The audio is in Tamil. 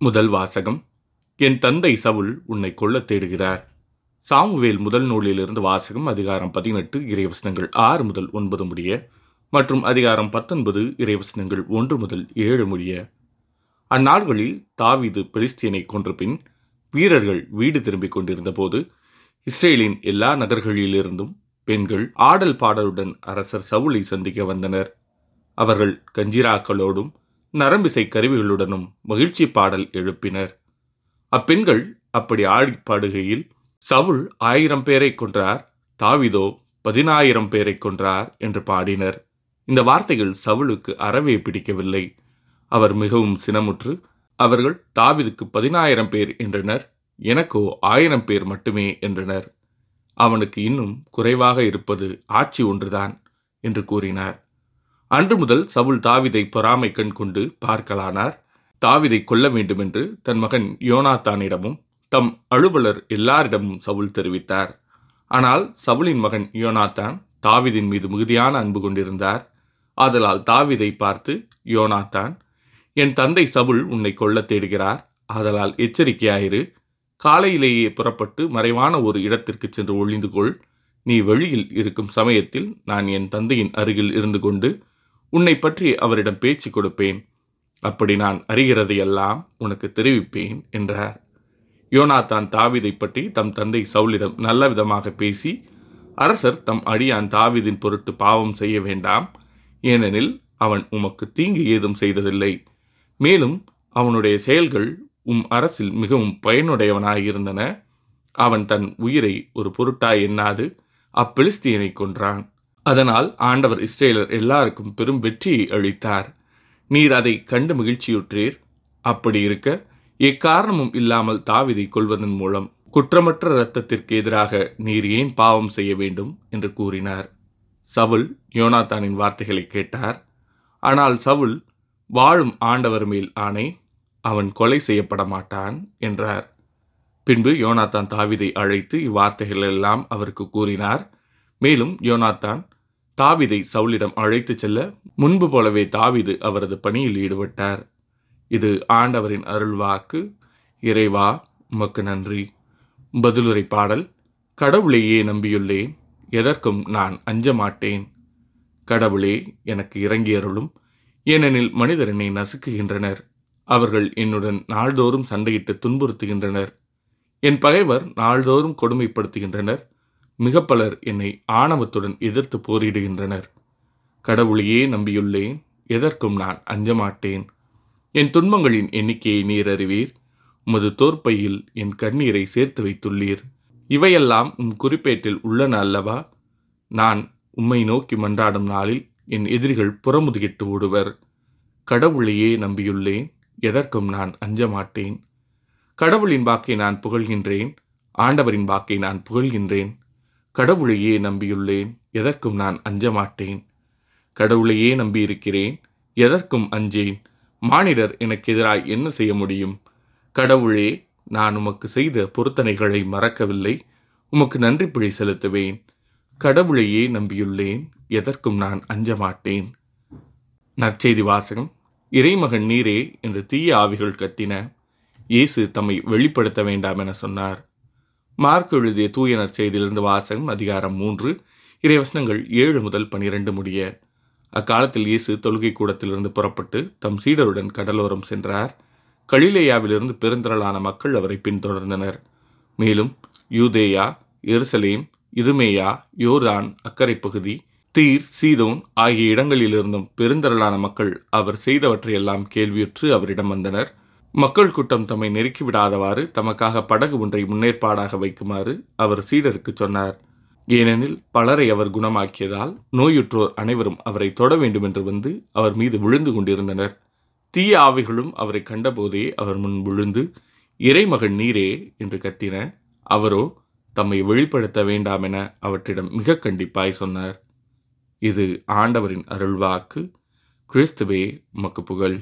முதல் வாசகம் என் தந்தை சவுல் உன்னை கொல்ல தேடுகிறார். சாமுவேல் முதல் நூலிலிருந்து வாசகம் அதிகாரம் பதினெட்டு இறைவசனங்கள் ஆறு முதல் ஒன்பது முடிய மற்றும் அதிகாரம் பத்தொன்பது இறைவசனங்கள் ஒன்று முதல் ஏழு முடிய. அந்நாள்களில் தாவீது பெலிஸ்தீனை கொன்ற பின் வீரர்கள் வீடு திரும்பிக் கொண்டிருந்தபோது இஸ்ரேலின் எல்லா நகர்களிலிருந்தும் பெண்கள் ஆடல் பாடலுடன் அரசர் சவுலை சந்திக்க வந்தனர். அவர்கள் கஞ்சிராக்களோடும் நரம்பிசை கருவிகளுடனும் மகிழ்ச்சி பாடல் எழுப்பினர். அப்பெண்கள் அப்படி ஆடி பாடுகையில் சவுல் ஆயிரம் பேரை கொன்றார் தாவிதோ பதினாயிரம் பேரை கொன்றார் என்று பாடினர். இந்த வார்த்தைகள் சவுலுக்கு அறவே பிடிக்கவில்லை. அவர் மிகவும் சினமுற்று அவர்கள் தாவிதுக்கு பதினாயிரம் பேர் என்றனர் எனக்கோ ஆயிரம் பேர் மட்டுமே என்றனர். அவனுக்கு இன்னும் குறைவாக இருப்பது ஆட்சி ஒன்றுதான் என்று கூறினார். அன்று முதல் சவுல் தாவிதை பொறாமை கண் கொண்டு பார்க்கலானார். தாவிதை கொல்ல வேண்டுமென்று தன் மகன் யோனாத்தானிடமும் தம் அலுவலர் எல்லாரிடமும் சவுல் தெரிவித்தார். ஆனால் சவுலின் மகன் யோனாத்தான் தாவிதின் மீது மிகுதியான அன்பு கொண்டிருந்தார். ஆதலால் தாவிதை பார்த்து யோனாத்தான் என் தந்தை சவுல் உன்னை கொல்ல தேடுகிறார். ஆதலால் எச்சரிக்கையாயிரு. காலையிலேயே புறப்பட்டு மறைவான ஒரு இடத்திற்கு சென்று ஒளிந்து கொள். நீ வெளியில் இருக்கும் சமயத்தில் நான் என் தந்தையின் அருகில் இருந்து கொண்டு உன்னை பற்றி அவரிடம் பேச்சு கொடுப்பேன். அப்படி நான் அறிகிறதையெல்லாம் உனக்கு தெரிவிப்பேன் என்றார். யோனாதான் தாவிதை பற்றி தம் தந்தை சவுலிடம் நல்ல விதமாக பேசி அரசர் தம் அடியான் தாவிதின் பொருட்டு பாவம் செய்ய வேண்டாம். ஏனெனில் அவன் உமக்கு தீங்கு ஏதும் செய்ததில்லை. மேலும் அவனுடைய செயல்கள் உம் அரசில் மிகவும் பயனுடையவனாயிருந்தன. அவன் தன் உயிரை ஒரு பொருட்டாய் எண்ணாது அப்பெலிஸ்தியனை கொன்றான். அதனால் ஆண்டவர் இஸ்ரேலர் எல்லாருக்கும் பெரும் வெற்றியை அளித்தார். நீர் அதை கண்டு மகிழ்ச்சியுற்றீர். அப்படி இருக்க எக்காரணமும் இல்லாமல் தாவிதை கொள்வதன் மூலம் குற்றமற்ற இரத்தத்திற்கு எதிராக நீர் ஏன் பாவம் செய்ய வேண்டும்? என்று கூறினார். சவுல் யோனாத்தானின் வார்த்தைகளை கேட்டார். ஆனால் சவுல் வாழும் ஆண்டவர் மேல் ஆணை அவன் கொலை செய்யப்பட மாட்டான் என்றார். பின்பு யோனாத்தான் தாவிதை அழைத்து இவ்வார்த்தைகள் எல்லாம் அவருக்கு கூறினார். மேலும் யோனாத்தான் தாவிதை சவுலிடம் அழைத்துச் செல்ல முன்பு போலவே தாவிது அவரது பணியில் ஈடுபட்டார். இது ஆண்டவரின் அருள்வாக்கு இறைவா உமக்கு நன்றி. பதிலுரை பாடல் கடவுளையே நம்பியுள்ளேன் எதற்கும் நான் அஞ்ச மாட்டேன் கடவுளே எனக்கு இறங்கி அருளும் ஏனெனில் மனிதர் என்னை நசுக்குகின்றனர். அவர்கள் என்னுடன் நாள்தோறும் சண்டையிட்டு துன்புறுத்துகின்றனர். என் பகைவர் நாள்தோறும் கொடுமைப்படுத்துகின்றனர். மிக பலர் என்னை ஆணவத்துடன் எதிர்த்து போரிடுகின்றனர். கடவுளையே நம்பியுள்ளேன் எதற்கும் நான் அஞ்சமாட்டேன். என் துன்பங்களின் எண்ணிக்கையை நீர் அறிவீர். உமது தோற்பையில் என் கண்ணீரை சேர்த்து வைத்துள்ளீர். இவையெல்லாம் உம் குறிப்பேட்டில் உள்ளன அல்லவா? நான் உம்மை நோக்கி மன்றாடும் நாளில் என் எதிரிகள் புறமுதுகிட்டு ஓடுவர். கடவுளையே நம்பியுள்ளேன் எதற்கும் நான் அஞ்ச மாட்டேன் கடவுளின் வாக்கை நான் புகழ்கின்றேன் ஆண்டவரின் வாக்கை நான் புகழ்கின்றேன். கடவுளையே நம்பியுள்ளேன் எதற்கும் நான் அஞ்ச மாட்டேன் கடவுளையே நம்பியிருக்கிறேன் எதற்கும் அஞ்சேன். மானிடர் எனக்கு எதிராய் என்ன செய்ய முடியும்? கடவுளே நான் உமக்கு செய்த பொருத்தனைகளை மறக்கவில்லை. உமக்கு நன்றி பிழை செலுத்துவேன். கடவுளையே நம்பியுள்ளேன் எதற்கும் நான் அஞ்ச மாட்டேன் நற்செய்தி வாசகம். இறைமகன் நீரே என்று தீய ஆவிகள் கத்தின. இயேசு தம்மை வெளிப்படுத்த வேண்டாம் என சொன்னார். மார்க் எழுதிய தூயனர் செய்தியிலிருந்து வாசகம் அதிகாரம் மூன்று இறைவசனங்கள் ஏழு முதல் பனிரெண்டு முடிய. அக்காலத்தில் இயேசு தொழுகை கூடத்திலிருந்து புறப்பட்டு தம் சீடருடன் கடலோரம் சென்றார். கலிலேயாவிலிருந்து பெருந்திரளான மக்கள் அவரை பின்தொடர்ந்தனர். மேலும் யூதேயா எருசலேம் இதுமேயா யோர்தான் அக்கரை பகுதி தீர் சீதோன் ஆகிய இடங்களிலிருந்தும் பெருந்திரளான மக்கள் அவர் செய்தவற்றையெல்லாம் கேள்வியுற்று அவரிடம் வந்தனர். மக்கள் கூட்டம் தம்மை நெருக்கிவிடாதவாறு தமக்காக படகு ஒன்றை முன்னேற்பாடாக வைக்குமாறு அவர் சீடருக்கு சொன்னார். ஏனெனில் பலரை அவர் குணமாக்கியதால் நோயுற்றோர் அனைவரும் அவரை தொட வேண்டுமென்று வந்து அவர் மீது விழுந்து கொண்டிருந்தனர். தீய ஆவிகளும் அவரை கண்டபோதே அவர் முன் விழுந்து இறைமகன் நீரே என்று கத்தின அவரோ தம்மை வெளிப்படுத்த வேண்டாம் என அவற்றிடம் மிக கண்டிப்பாய் சொன்னார். இது ஆண்டவரின் அருள்வாக்கு. கிறிஸ்துவே மக்கு புகழ்.